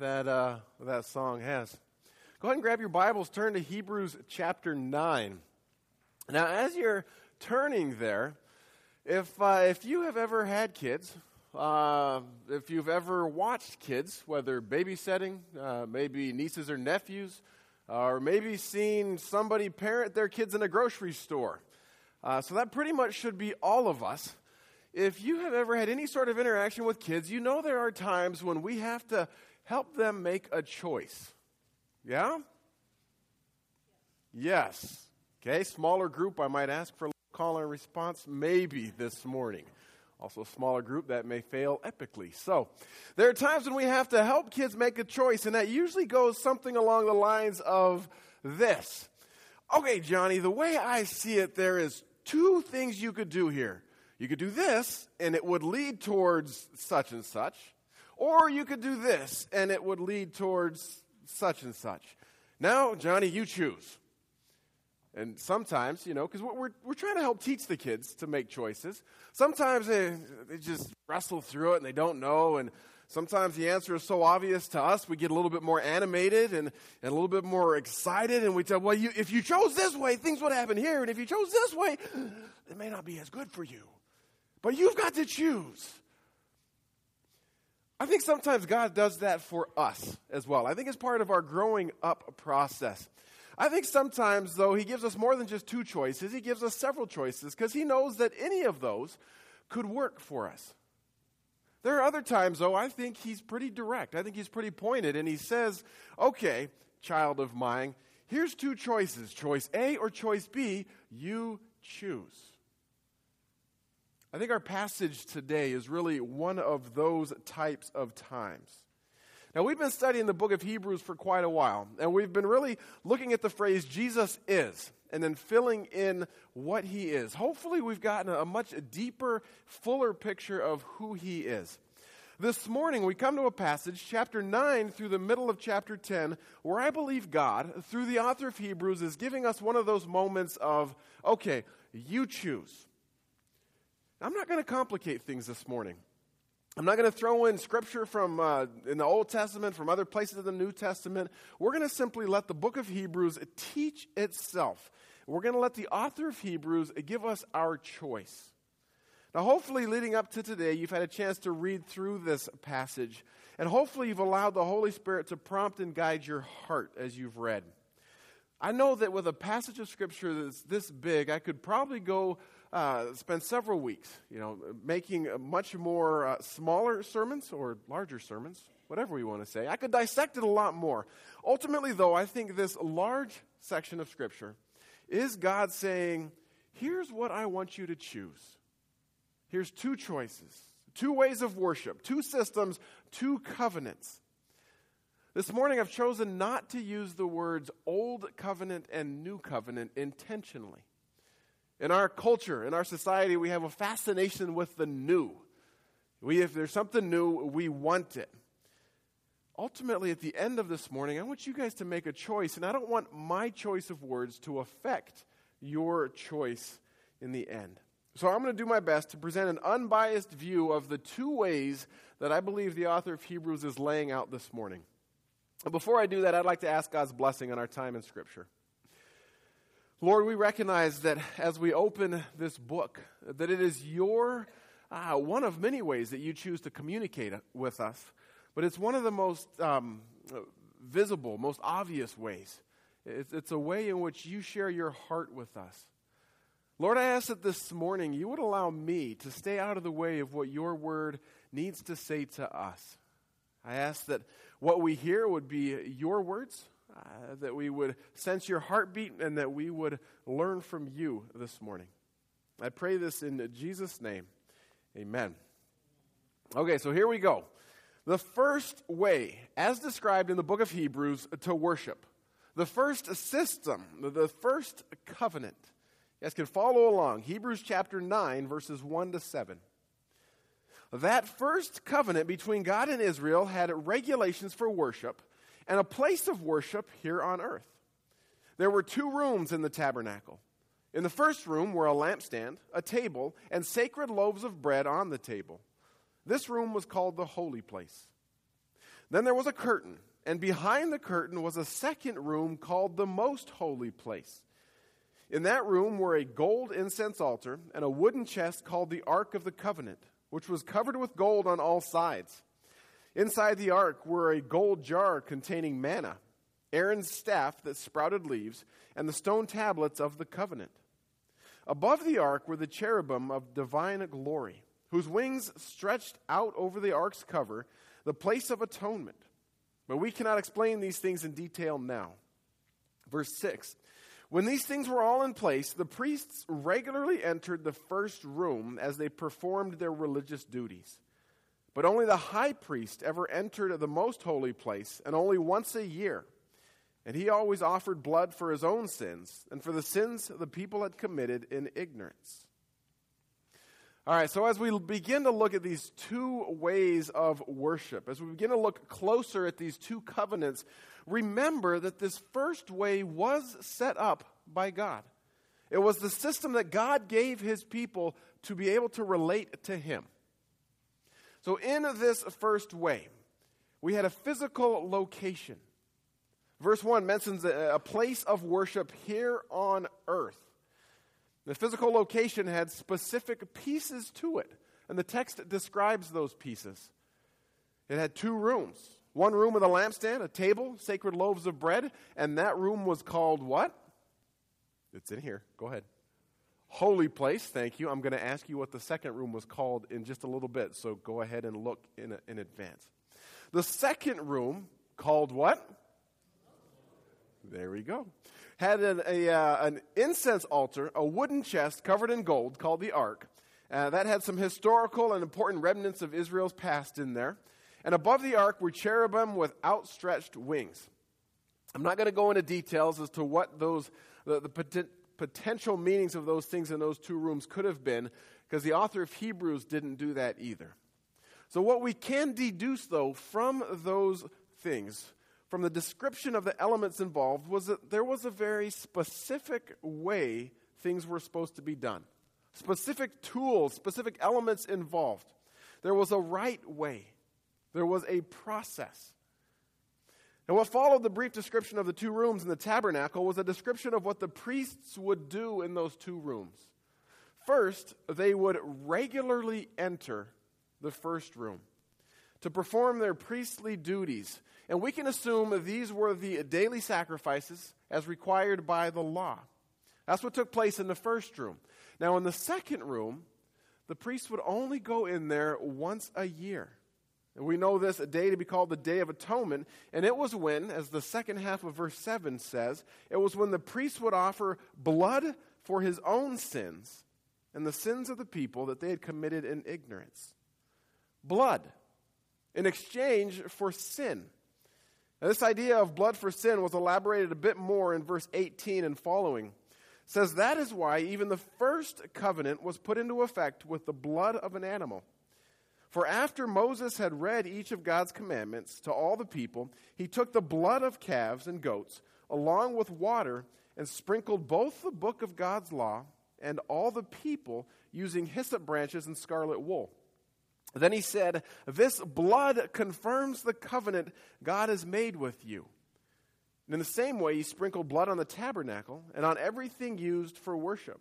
that uh, that song has. Go ahead and grab your Bibles, turn to Hebrews chapter 9. Now, as you're turning there, if, uh, if you have ever had kids, uh, if you've ever watched kids, whether babysitting, uh, maybe nieces or nephews, or maybe seen somebody parent their kids in a grocery store, uh, so that pretty much should be all of us. If you have ever had any sort of interaction with kids, you know there are times when we have to help them make a choice. Yeah? Yes. Okay, smaller group, I might ask for a call and response maybe this morning. Also, a smaller group that may fail epically. So, there are times when we have to help kids make a choice, and that usually goes something along the lines of this. Okay, Johnny, the way I see it, there is two things you could do here. You could do this, and it would lead towards such and such. Or you could do this, and it would lead towards such and such. Now, Johnny, you choose. And sometimes, you know, because we're, we're trying to help teach the kids to make choices. Sometimes they, they just wrestle through it and they don't know. And sometimes the answer is so obvious to us, we get a little bit more animated and, and a little bit more excited. And we tell, well, you, if you chose this way, things would happen here. And if you chose this way, it may not be as good for you. But you've got to choose. I think sometimes God does that for us as well. I think it's part of our growing up process. I think sometimes, though, He gives us more than just two choices, He gives us several choices because He knows that any of those could work for us. There are other times, though, I think He's pretty direct. I think He's pretty pointed, and He says, okay, child of mine, here's two choices choice A or choice B, you choose. I think our passage today is really one of those types of times. Now, we've been studying the book of Hebrews for quite a while, and we've been really looking at the phrase Jesus is and then filling in what he is. Hopefully, we've gotten a much deeper, fuller picture of who he is. This morning, we come to a passage, chapter 9 through the middle of chapter 10, where I believe God, through the author of Hebrews, is giving us one of those moments of, okay, you choose. I'm not going to complicate things this morning. I'm not going to throw in scripture from uh, in the Old Testament, from other places of the New Testament. We're going to simply let the book of Hebrews teach itself. We're going to let the author of Hebrews give us our choice. Now, hopefully, leading up to today, you've had a chance to read through this passage, and hopefully, you've allowed the Holy Spirit to prompt and guide your heart as you've read. I know that with a passage of Scripture that's this big, I could probably go uh, spend several weeks, you know, making much more uh, smaller sermons or larger sermons, whatever we want to say. I could dissect it a lot more. Ultimately, though, I think this large section of Scripture is God saying, here's what I want you to choose. Here's two choices, two ways of worship, two systems, two covenants. This morning, I've chosen not to use the words Old Covenant and New Covenant intentionally. In our culture, in our society, we have a fascination with the new. We, if there's something new, we want it. Ultimately, at the end of this morning, I want you guys to make a choice, and I don't want my choice of words to affect your choice in the end. So I'm going to do my best to present an unbiased view of the two ways that I believe the author of Hebrews is laying out this morning. And before I do that, I'd like to ask God's blessing on our time in Scripture. Lord, we recognize that as we open this book, that it is your, uh, one of many ways that you choose to communicate with us, but it's one of the most um, visible, most obvious ways. It's, it's a way in which you share your heart with us. Lord, I ask that this morning you would allow me to stay out of the way of what your word needs to say to us. I ask that what we hear would be your words, uh, that we would sense your heartbeat and that we would learn from you this morning. I pray this in Jesus' name. Amen. Okay, so here we go. The first way, as described in the book of Hebrews, to worship. The first system, the first covenant. You guys can follow along. Hebrews chapter 9, verses 1 to 7. That first covenant between God and Israel had regulations for worship and a place of worship here on earth. There were two rooms in the tabernacle. In the first room were a lampstand, a table, and sacred loaves of bread on the table. This room was called the holy place. Then there was a curtain, and behind the curtain was a second room called the most holy place. In that room were a gold incense altar and a wooden chest called the Ark of the Covenant, which was covered with gold on all sides. Inside the ark were a gold jar containing manna, Aaron's staff that sprouted leaves, and the stone tablets of the covenant. Above the ark were the cherubim of divine glory, whose wings stretched out over the ark's cover the place of atonement. But we cannot explain these things in detail now. Verse 6 When these things were all in place, the priests regularly entered the first room as they performed their religious duties. But only the high priest ever entered the most holy place, and only once a year. And he always offered blood for his own sins and for the sins the people had committed in ignorance. All right, so as we begin to look at these two ways of worship, as we begin to look closer at these two covenants, remember that this first way was set up by God. It was the system that God gave his people to be able to relate to him. So, in this first way, we had a physical location. Verse 1 mentions a place of worship here on earth. The physical location had specific pieces to it, and the text describes those pieces. It had two rooms one room with a lampstand, a table, sacred loaves of bread, and that room was called what? It's in here. Go ahead. Holy place, thank you. I'm going to ask you what the second room was called in just a little bit, so go ahead and look in, in advance. The second room, called what? There we go had an, a, uh, an incense altar, a wooden chest covered in gold called the Ark. Uh, that had some historical and important remnants of Israel's past in there. And above the ark were cherubim with outstretched wings. I'm not going to go into details as to what those, the, the potential meanings of those things in those two rooms could have been, because the author of Hebrews didn't do that either. So, what we can deduce, though, from those things from the description of the elements involved was that there was a very specific way things were supposed to be done. Specific tools, specific elements involved. There was a right way, there was a process. And what followed the brief description of the two rooms in the tabernacle was a description of what the priests would do in those two rooms. First, they would regularly enter the first room to perform their priestly duties and we can assume these were the daily sacrifices as required by the law. That's what took place in the first room. Now, in the second room, the priest would only go in there once a year. We know this a day to be called the Day of Atonement. And it was when, as the second half of verse 7 says, it was when the priest would offer blood for his own sins and the sins of the people that they had committed in ignorance. Blood in exchange for sin. Now, this idea of blood for sin was elaborated a bit more in verse 18 and following. It says that is why even the first covenant was put into effect with the blood of an animal. For after Moses had read each of God's commandments to all the people, he took the blood of calves and goats along with water and sprinkled both the book of God's law and all the people using hyssop branches and scarlet wool. Then he said, This blood confirms the covenant God has made with you. And in the same way, he sprinkled blood on the tabernacle and on everything used for worship.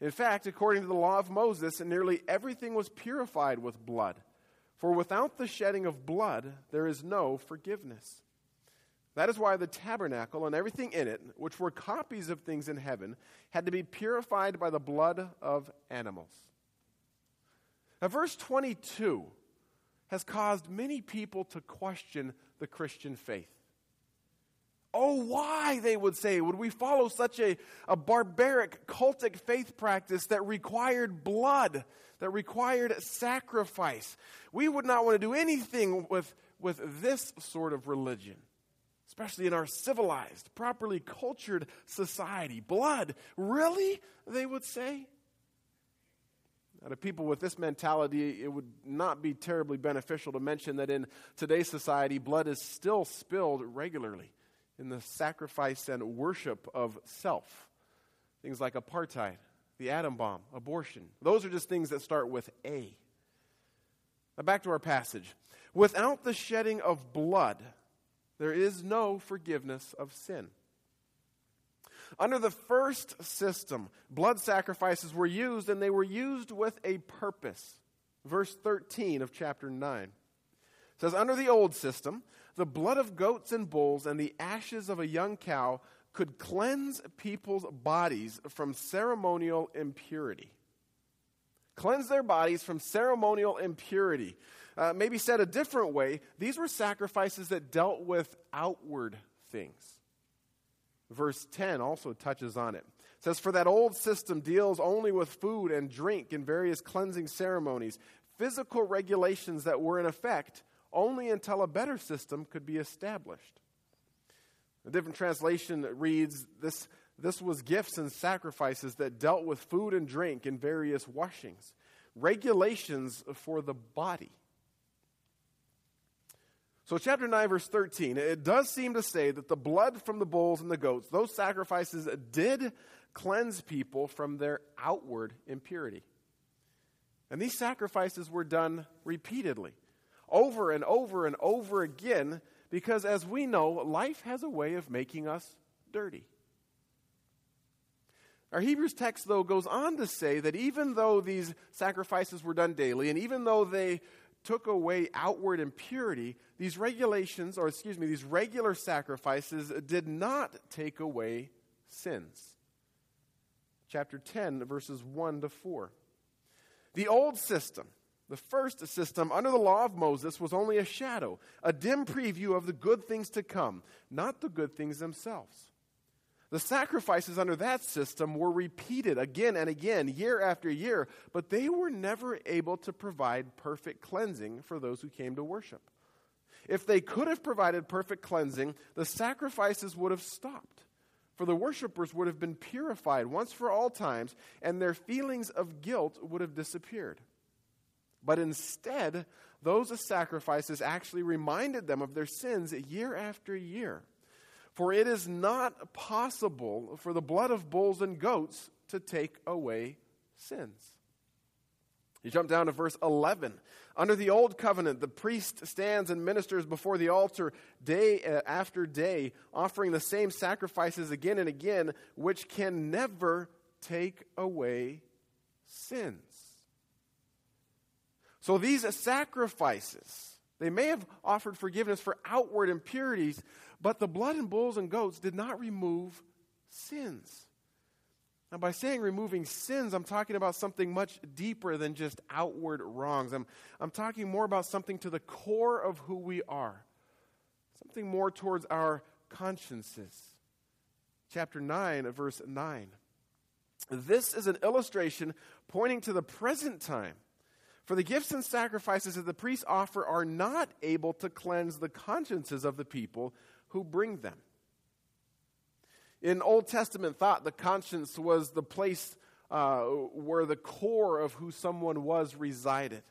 In fact, according to the law of Moses, nearly everything was purified with blood. For without the shedding of blood, there is no forgiveness. That is why the tabernacle and everything in it, which were copies of things in heaven, had to be purified by the blood of animals. Now, verse 22 has caused many people to question the Christian faith. Oh, why, they would say, would we follow such a, a barbaric, cultic faith practice that required blood, that required sacrifice? We would not want to do anything with, with this sort of religion, especially in our civilized, properly cultured society. Blood, really? They would say. Now, to people with this mentality, it would not be terribly beneficial to mention that in today's society, blood is still spilled regularly in the sacrifice and worship of self. Things like apartheid, the atom bomb, abortion. Those are just things that start with A. Now back to our passage. Without the shedding of blood, there is no forgiveness of sin. Under the first system, blood sacrifices were used, and they were used with a purpose. Verse 13 of chapter 9 says, Under the old system, the blood of goats and bulls and the ashes of a young cow could cleanse people's bodies from ceremonial impurity. Cleanse their bodies from ceremonial impurity. Uh, maybe said a different way, these were sacrifices that dealt with outward things. Verse 10 also touches on it. It says, For that old system deals only with food and drink and various cleansing ceremonies, physical regulations that were in effect only until a better system could be established. A different translation reads, This, this was gifts and sacrifices that dealt with food and drink and various washings, regulations for the body. So, chapter 9, verse 13, it does seem to say that the blood from the bulls and the goats, those sacrifices did cleanse people from their outward impurity. And these sacrifices were done repeatedly, over and over and over again, because as we know, life has a way of making us dirty. Our Hebrews text, though, goes on to say that even though these sacrifices were done daily, and even though they took away outward impurity, these regulations, or excuse me, these regular sacrifices did not take away sins. Chapter 10, verses 1 to 4. The old system, the first system under the law of Moses, was only a shadow, a dim preview of the good things to come, not the good things themselves. The sacrifices under that system were repeated again and again, year after year, but they were never able to provide perfect cleansing for those who came to worship. If they could have provided perfect cleansing, the sacrifices would have stopped. For the worshippers would have been purified once for all times, and their feelings of guilt would have disappeared. But instead, those sacrifices actually reminded them of their sins year after year. For it is not possible for the blood of bulls and goats to take away sins. You jump down to verse 11. Under the old covenant, the priest stands and ministers before the altar day uh, after day, offering the same sacrifices again and again, which can never take away sins. So these sacrifices, they may have offered forgiveness for outward impurities, but the blood and bulls and goats did not remove sins. Now, by saying removing sins, I'm talking about something much deeper than just outward wrongs. I'm, I'm talking more about something to the core of who we are, something more towards our consciences. Chapter 9, verse 9. This is an illustration pointing to the present time. For the gifts and sacrifices that the priests offer are not able to cleanse the consciences of the people who bring them. In Old Testament thought, the conscience was the place uh, where the core of who someone was resided.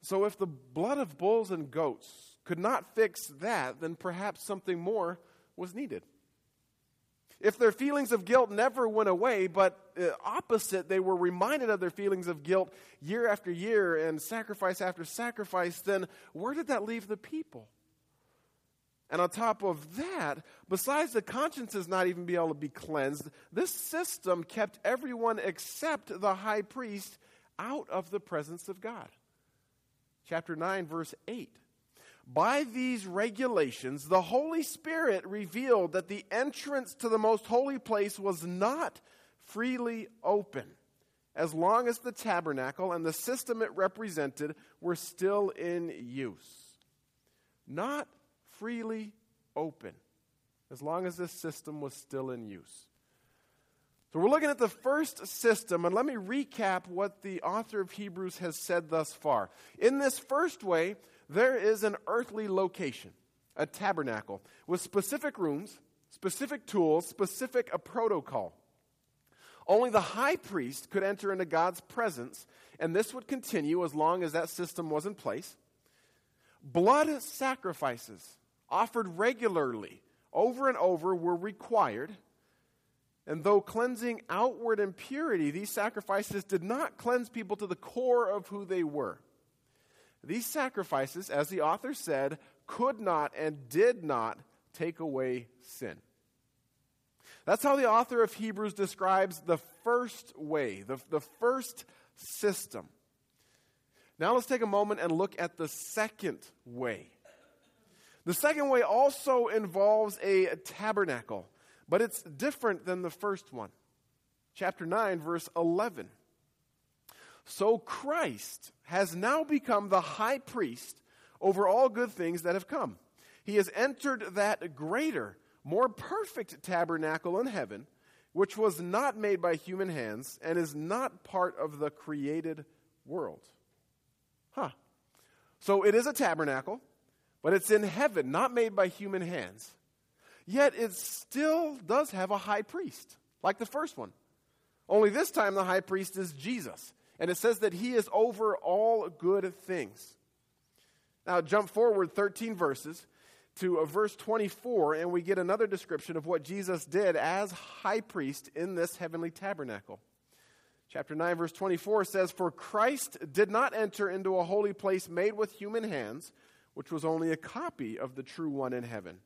So, if the blood of bulls and goats could not fix that, then perhaps something more was needed. If their feelings of guilt never went away, but Uh, opposite, they were reminded of their feelings of guilt year after year and sacrifice after sacrifice, then where did that leave the people? And on top of that, besides the consciences not even be able to be cleansed, this system kept everyone except the high priest out of the presence of God. Chapter 9, verse 8. By these regulations, the Holy Spirit revealed that the entrance to the most holy place was not freely open as long as the tabernacle and the system it represented were still in use. Not freely open as long as this system was still in use. So we're looking at the first system, and let me recap what the author of Hebrews has said thus far. In this first way, there is an earthly location, a tabernacle, with specific rooms, specific tools, specific a protocol. Only the high priest could enter into God's presence, and this would continue as long as that system was in place. Blood sacrifices offered regularly over and over were required. And though cleansing outward impurity, these sacrifices did not cleanse people to the core of who they were. these sacrifices, as the author said, could not and did not take away sin. That's how the author of Hebrews describes the first way, the, the first system. Now let's take a moment and look at the second way. The second way also involves a tabernacle, but it's different than the first one. Chapter 9, verse 11. So Christ has now become the high priest over all good things that have come. He has entered that greater, more perfect tabernacle in heaven, which was not made by human hands and is not part of the created world. Huh. So it is a tabernacle, but it's in heaven, not made by human hands. Yet it still does have a high priest, like the first one. Only this time the high priest is Jesus. And it says that he is over all good things. Now, jump forward 13 verses to a verse 24, and we get another description of what Jesus did as high priest in this heavenly tabernacle. Chapter 9, verse 24 says, For Christ did not enter into a holy place made with human hands, which was only a copy of the true one in heaven.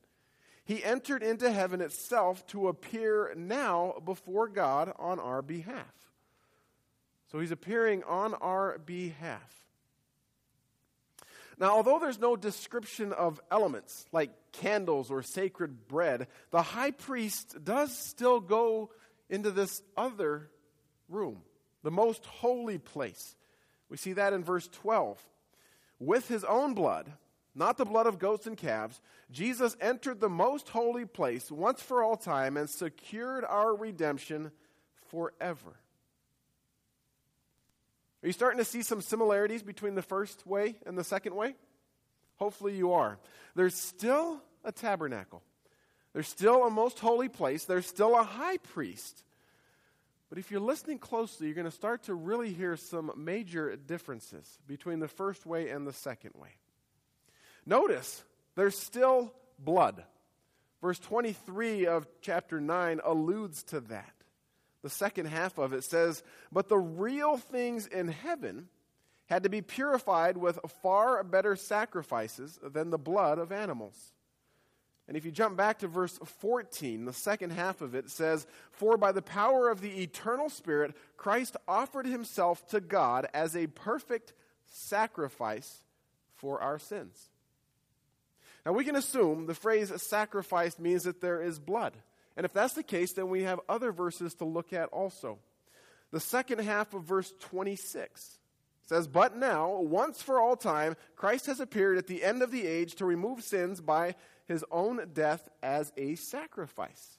He entered into heaven itself to appear now before God on our behalf. So he's appearing on our behalf. Now, although there's no description of elements like candles or sacred bread, the high priest does still go into this other room, the most holy place. We see that in verse 12. With his own blood, not the blood of goats and calves, Jesus entered the most holy place once for all time and secured our redemption forever. Are you starting to see some similarities between the first way and the second way? Hopefully you are. There's still a tabernacle. There's still a most holy place. There's still a high priest. But if you're listening closely, you're going to start to really hear some major differences between the first way and the second way. Notice there's still blood. Verse 23 of chapter 9 alludes to that. The second half of it says, But the real things in heaven had to be purified with far better sacrifices than the blood of animals. And if you jump back to verse 14, the second half of it says, For by the power of the eternal Spirit, Christ offered himself to God as a perfect sacrifice for our sins. Now, we can assume the phrase sacrifice means that there is blood. And if that's the case, then we have other verses to look at also. The second half of verse 26 says, But now, once for all time, Christ has appeared at the end of the age to remove sins by his own death as a sacrifice.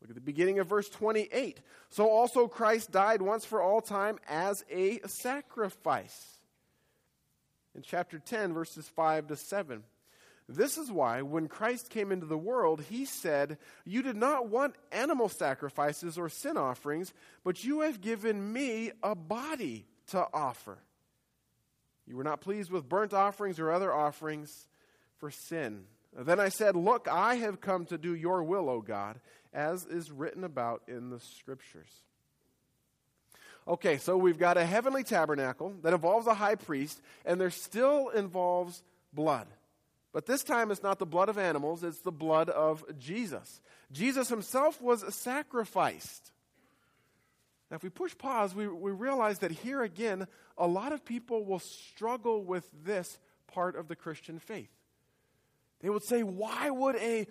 Look at the beginning of verse 28. So also Christ died once for all time as a sacrifice. In chapter 10, verses 5 to 7. This is why, when Christ came into the world, he said, You did not want animal sacrifices or sin offerings, but you have given me a body to offer. You were not pleased with burnt offerings or other offerings for sin. Then I said, Look, I have come to do your will, O God, as is written about in the scriptures. Okay, so we've got a heavenly tabernacle that involves a high priest, and there still involves blood. But this time it's not the blood of animals, it's the blood of Jesus. Jesus himself was sacrificed. Now, if we push pause, we, we realize that here again, a lot of people will struggle with this part of the Christian faith. They would say, why would a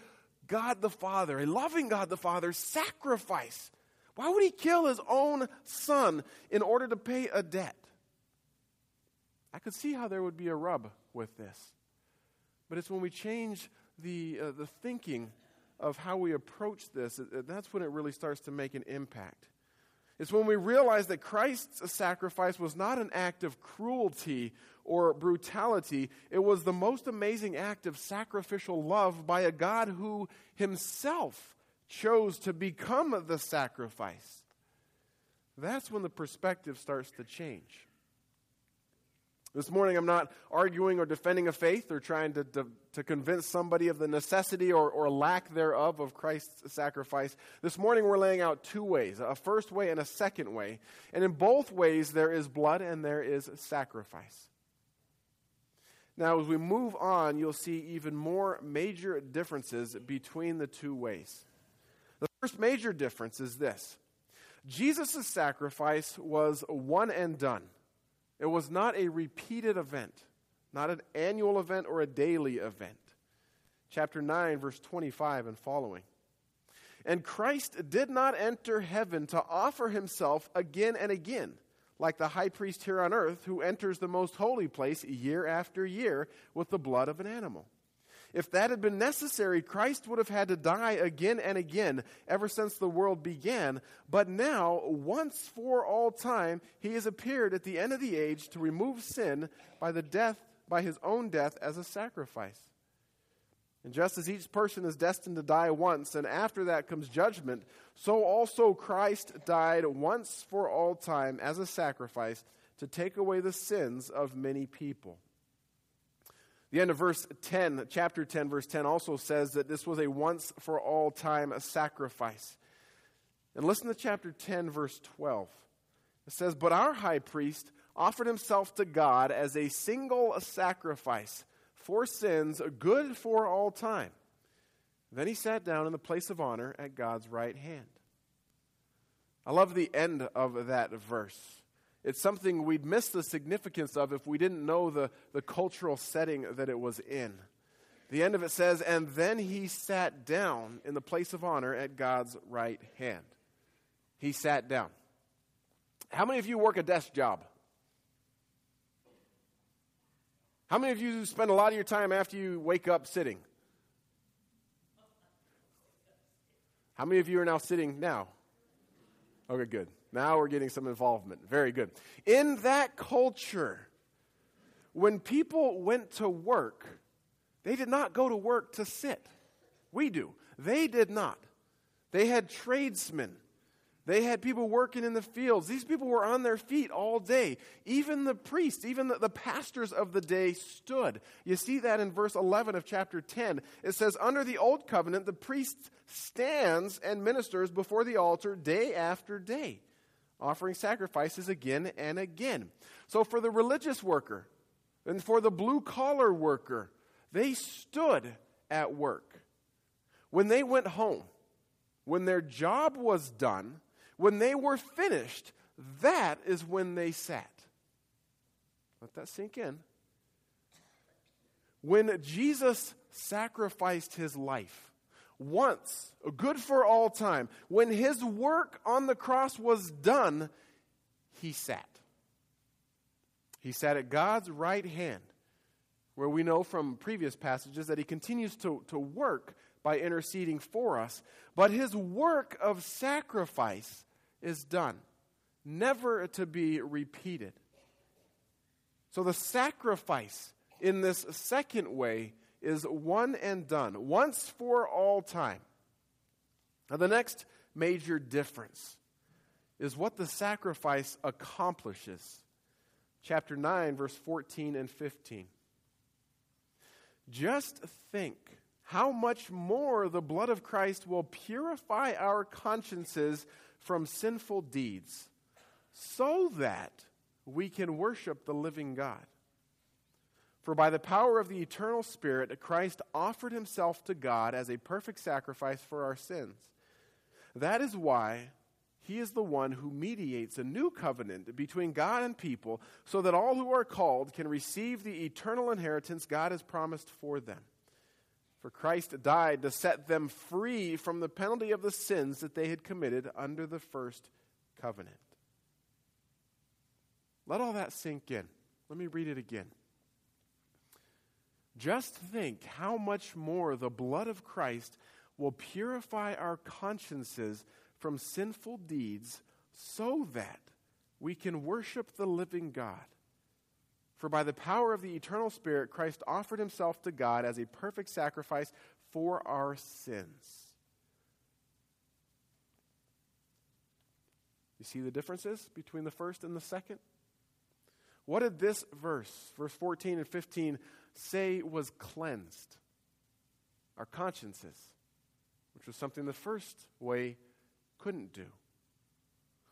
God the Father, a loving God the Father, sacrifice? Why would he kill his own son in order to pay a debt? I could see how there would be a rub with this. But it's when we change the, uh, the thinking of how we approach this, that's when it really starts to make an impact. It's when we realize that Christ's sacrifice was not an act of cruelty or brutality. It was the most amazing act of sacrificial love by a God who himself chose to become the sacrifice. That's when the perspective starts to change. This morning, I'm not arguing or defending a faith or trying to, to, to, convince somebody of the necessity or, or lack thereof of Christ's sacrifice. This morning, we're laying out two ways a first way and a second way. And in both ways, there is blood and there is sacrifice. Now, as we move on, you'll see even more major differences between the two ways. The first major difference is this Jesus' sacrifice was one and done, it was not a repeated event, not an annual event or a daily event. Chapter 9, verse 25 and following. And Christ did not enter heaven to offer himself again and again, like the high priest here on earth who enters the most holy place year after year with the blood of an animal. If that had been necessary, Christ would have had to die again and again ever since the world began. But now, once for all time, he has appeared at the end of the age to remove sin by the death by his own death as a sacrifice. And just as each person is destined to die once, and after that comes judgment, so also Christ died once for all time as a sacrifice to take away the sins of many people. The end of verse 10, chapter 10, verse 10, also says that this was a once for all time sacrifice. And listen to chapter 10, verse 12. It says, But our high priest offered himself to God as a single sacrifice for sins, good for all time. Then he sat down in the place of honor at God's right hand. I love the end of that verse. It's something we'd miss the significance of if we didn't know the, the cultural setting that it was in. The end of it says, And then he sat down in the place of honor at God's right hand. He sat down. How many of you work a desk job? How many of you spend a lot of your time after you wake up sitting? How many of you are now sitting now? Okay, good. Now we're getting some involvement. Very good. In that culture, when people went to work, they did not go to work to sit. We do. They did not. They had tradesmen they had people working in the fields. These people were on their feet all day. Even the priests, even the, the, pastors of the day stood. You see that in verse 11 of chapter 10. It says, Under the old covenant, the priest stands and ministers before the altar day after day, offering sacrifices again and again. So for the religious worker and for the blue collar worker, they stood at work. When they went home, when their job was done, when they were finished, that is when they sat. Let that sink in. When Jesus sacrificed his life, once, good for all time, when his work on the cross was done, he sat. He sat at God's right hand, where we know from previous passages that he continues to, to work by interceding for us. But his work of sacrifice is done, never to be repeated. So the sacrifice in this second way is one and done, once for all time. Now, the next major difference is what the sacrifice accomplishes. Chapter 9, verse 14 and 15. Just think how much more the blood of Christ will purify our consciences from sinful deeds so that we can worship the living God. For by the power of the eternal Spirit, Christ offered himself to God as a perfect sacrifice for our sins. That is why he is the one who mediates a new covenant between God and people so that all who are called can receive the eternal inheritance God has promised for them. For Christ died to set them free from the penalty of the sins that they had committed under the first covenant. Let all that sink in. Let me read it again. Just think how much more the blood of Christ will purify our consciences from sinful deeds so that we can worship the living God. For by the power of the eternal Spirit, Christ offered himself to God as a perfect sacrifice for our sins. You see the differences between the first and the second? What did this verse, verse 14 and 15, say was cleansed? Our consciences, which was something the first way couldn't do.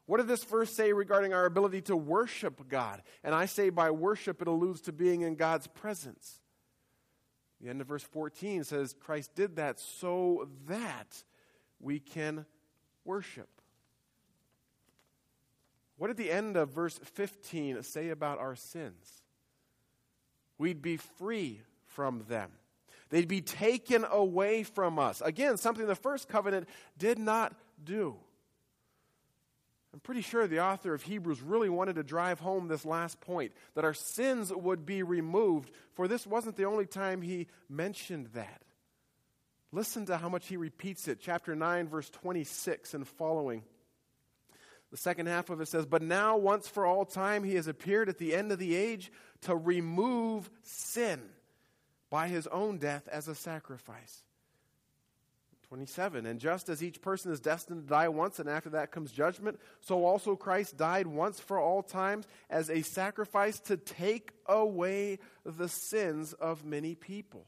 What did this verse say regarding our ability to worship God? And I say by worship, it alludes to being in God's presence. The end of verse 14 says, Christ did that so that we can worship. What did the end of verse 15 say about our sins? We'd be free from them. They'd be taken away from us. Again, something the first covenant did not do. I'm pretty sure the author of Hebrews really wanted to drive home this last point that our sins would be removed, for this wasn't the only time he mentioned that. Listen to how much he repeats it. Chapter 9, verse 26 and following. The second half of it says, But now, once for all time, he has appeared at the end of the age to remove sin by his own death as a sacrifice. 27. And just as each person is destined to die once, and after that comes judgment, so also Christ died once for all times as a sacrifice to take away the sins of many people.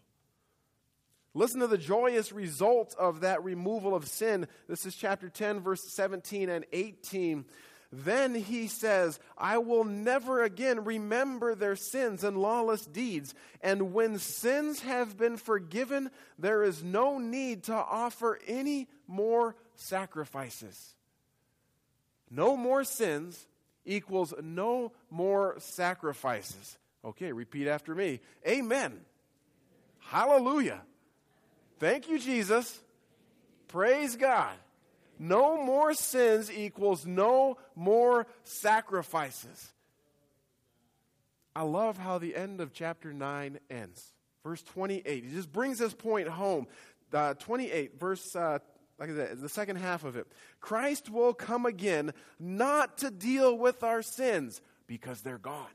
Listen to the joyous result of that removal of sin. This is chapter 10, verse 17 and 18. Then he says, I will never again remember their sins and lawless deeds. And when sins have been forgiven, there is no need to offer any more sacrifices. No more sins equals no more sacrifices. Okay, repeat after me. Amen. Hallelujah. Thank you, Jesus. Praise God. No more sins equals no more sacrifices. I love how the end of chapter 9 ends. Verse 28. He just brings this point home. Uh, 28, verse, uh, like I said, the second half of it. Christ will come again not to deal with our sins because they're gone.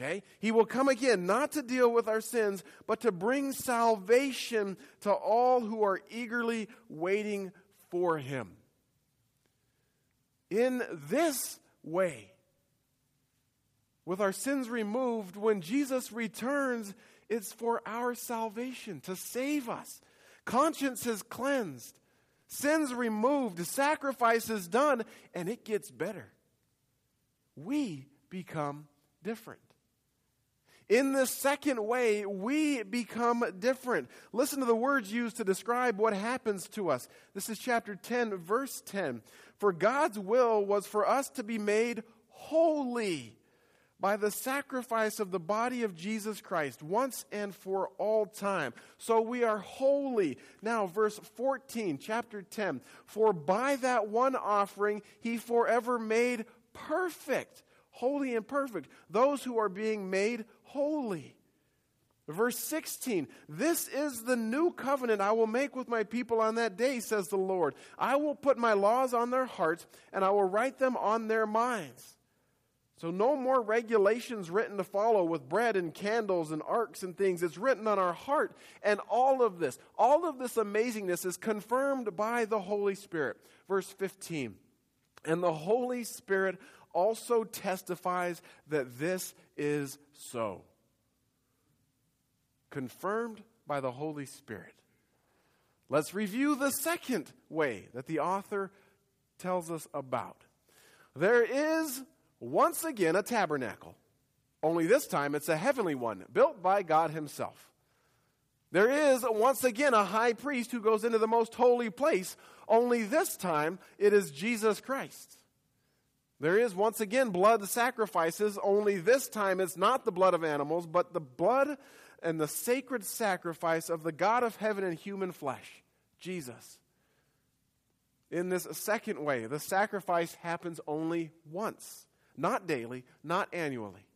Okay? He will come again not to deal with our sins, but to bring salvation to all who are eagerly waiting for him in this way. With our sins removed, when Jesus returns, it's for our salvation, to save us. Conscience is cleansed, sins removed, sacrifices done, and it gets better. We become different. In this second way, we become different. Listen to the words used to describe what happens to us. This is chapter 10, verse 10. For God's will was for us to be made holy by the sacrifice of the body of Jesus Christ once and for all time. So we are holy. Now, verse 14, chapter 10. For by that one offering he forever made perfect, holy and perfect, those who are being made holy. Verse 16, this is the new covenant I will make with my people on that day, says the Lord. I will put my laws on their hearts, and I will write them on their minds. So, no more regulations written to follow with bread and candles and arks and things. It's written on our heart. And all of this, all of this amazingness is confirmed by the Holy Spirit. Verse 15, and the Holy Spirit also testifies that this is so. Confirmed by the Holy Spirit. Let's review the second way that the author tells us about. There is once again a tabernacle, only this time it's a heavenly one, built by God Himself. There is once again a high priest who goes into the most holy place, only this time it is Jesus Christ. There is once again blood sacrifices, only this time it's not the blood of animals, but the blood and the sacred sacrifice of the God of heaven and human flesh, Jesus. In this second way, the sacrifice happens only once, not daily, not annually.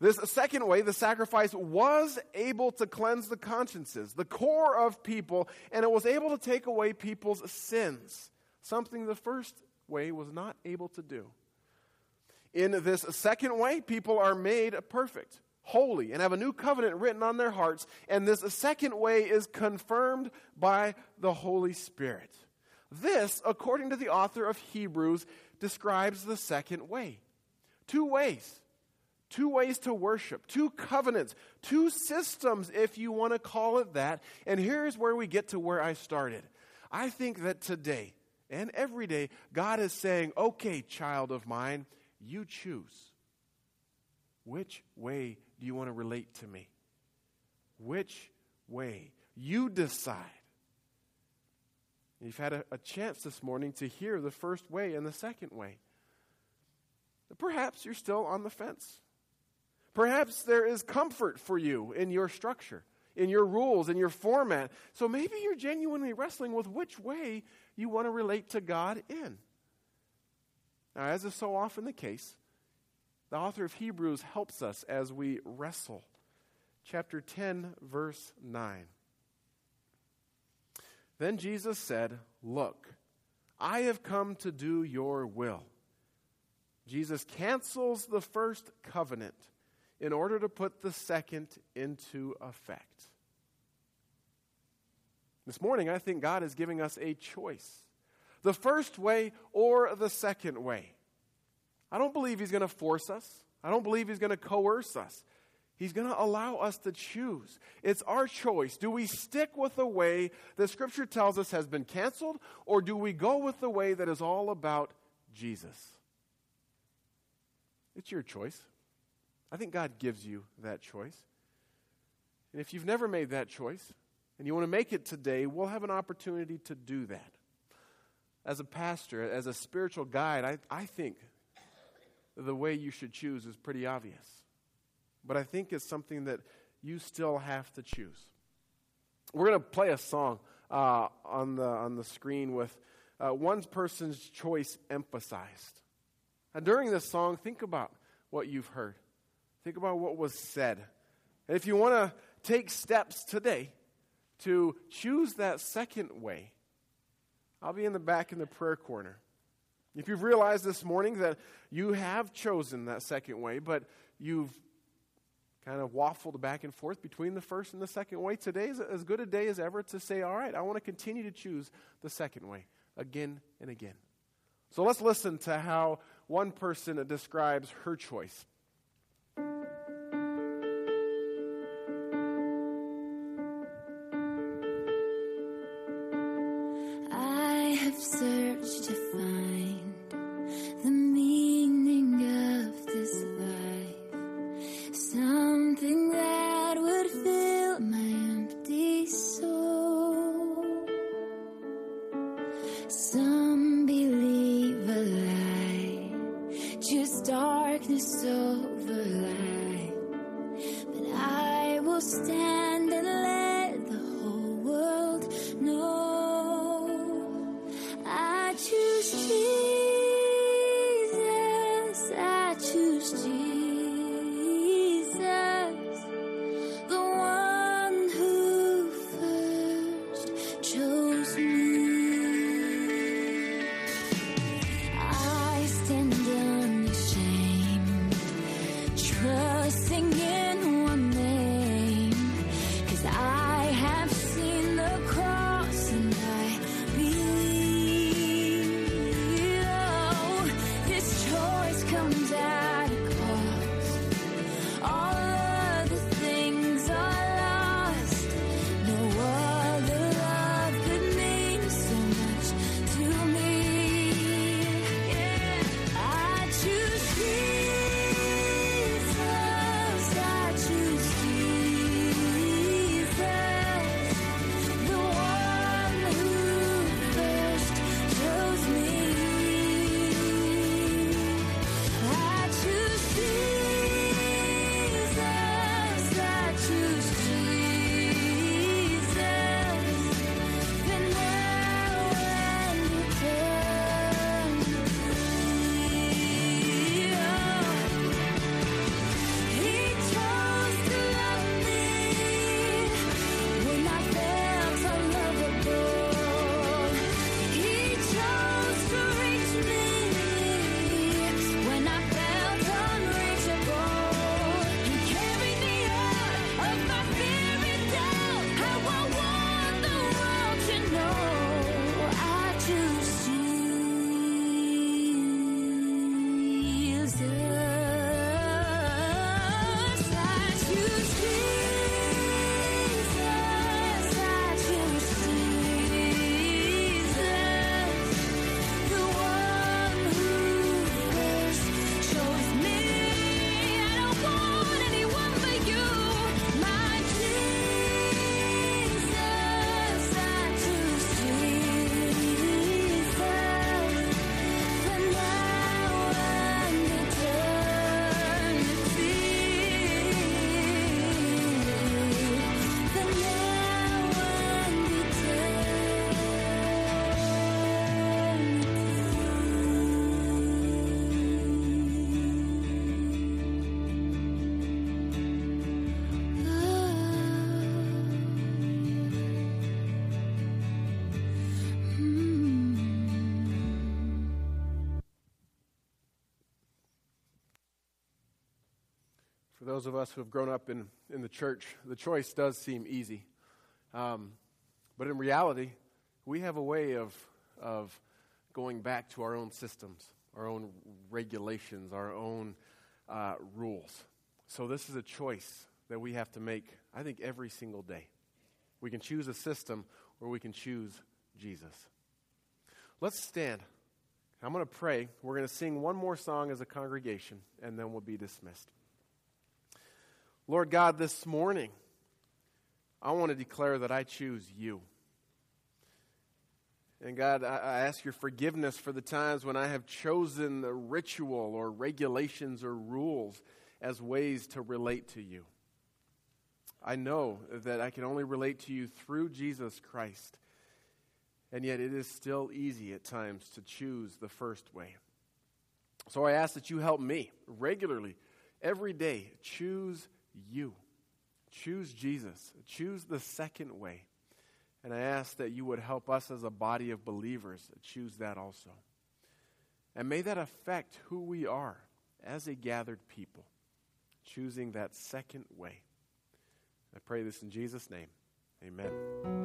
This second way, the sacrifice was able to cleanse the consciences, the core of people, and it was able to take away people's sins, something the first way was not able to do. In this second way, people are made perfect, holy, and have a new covenant written on their hearts. And this second way is confirmed by the Holy Spirit. This, according to the author of Hebrews, describes the second way. Two ways. Two ways to worship, two covenants, two systems, if you want to call it that. And here's where we get to where I started. I think that today, and every day, God is saying, okay, child of mine, you choose. Which way do you want to relate to me? Which way? You decide. You've had a, a, chance this morning to hear the first way and the second way. Perhaps you're still on the fence. Perhaps there is comfort for you in your structure, in your rules, in your format. So maybe you're genuinely wrestling with which way you want to relate to God in. Now, as is so often the case, the author of Hebrews helps us as we wrestle. Chapter 10, verse 9. Then Jesus said, Look, I have come to do your will. Jesus cancels the first covenant in order to put the second into effect. This morning, I think God is giving us a choice the first way or the second way. I don't believe He's going to force us, I don't believe He's going to coerce us. He's going to allow us to choose. It's our choice. Do we stick with the way that Scripture tells us has been canceled, or do we go with the way that is all about Jesus? It's your choice. I think God gives you that choice. And if you've never made that choice and you want to make it today, we'll have an opportunity to do that. As a pastor, as a spiritual guide, I, I think the way you should choose is pretty obvious but I think it's something that you still have to choose. We're going to play a song uh, on, the, on the screen with uh, one person's choice emphasized. And during this song, think about what you've heard, think about what was said. And if you want to take steps today to choose that second way, I'll be in the back in the prayer corner. If you've realized this morning that you have chosen that second way, but you've kind of waffled back and forth between the first and the second way. Today is as good a day as ever to say, all right, I want to continue to choose the second way again and again. So let's listen to how one person describes her choice. Those of us who have grown up in, in the church, the choice does seem easy. Um, but in reality, we have a way of, of going back to our own systems, our own regulations, our own uh, rules. So this is a choice that we have to make, I think, every single day. We can choose a system or we can choose Jesus. Let's stand. I'm going to pray. We're going to sing one more song as a congregation, and then we'll be dismissed. Lord God, this morning, I want to declare that I choose you. And God, I, ask your forgiveness for the times when I have chosen the ritual or regulations or rules as ways to relate to you. I know that I can only relate to you through Jesus Christ. And yet, it is still easy at times to choose the first way. So I ask that you help me regularly, every day, choose you. Choose Jesus. Choose the second way. And I ask that you would help us as a body of believers choose that also. And may that affect who we are as a gathered people, choosing that second way. I pray this in Jesus' name. Amen.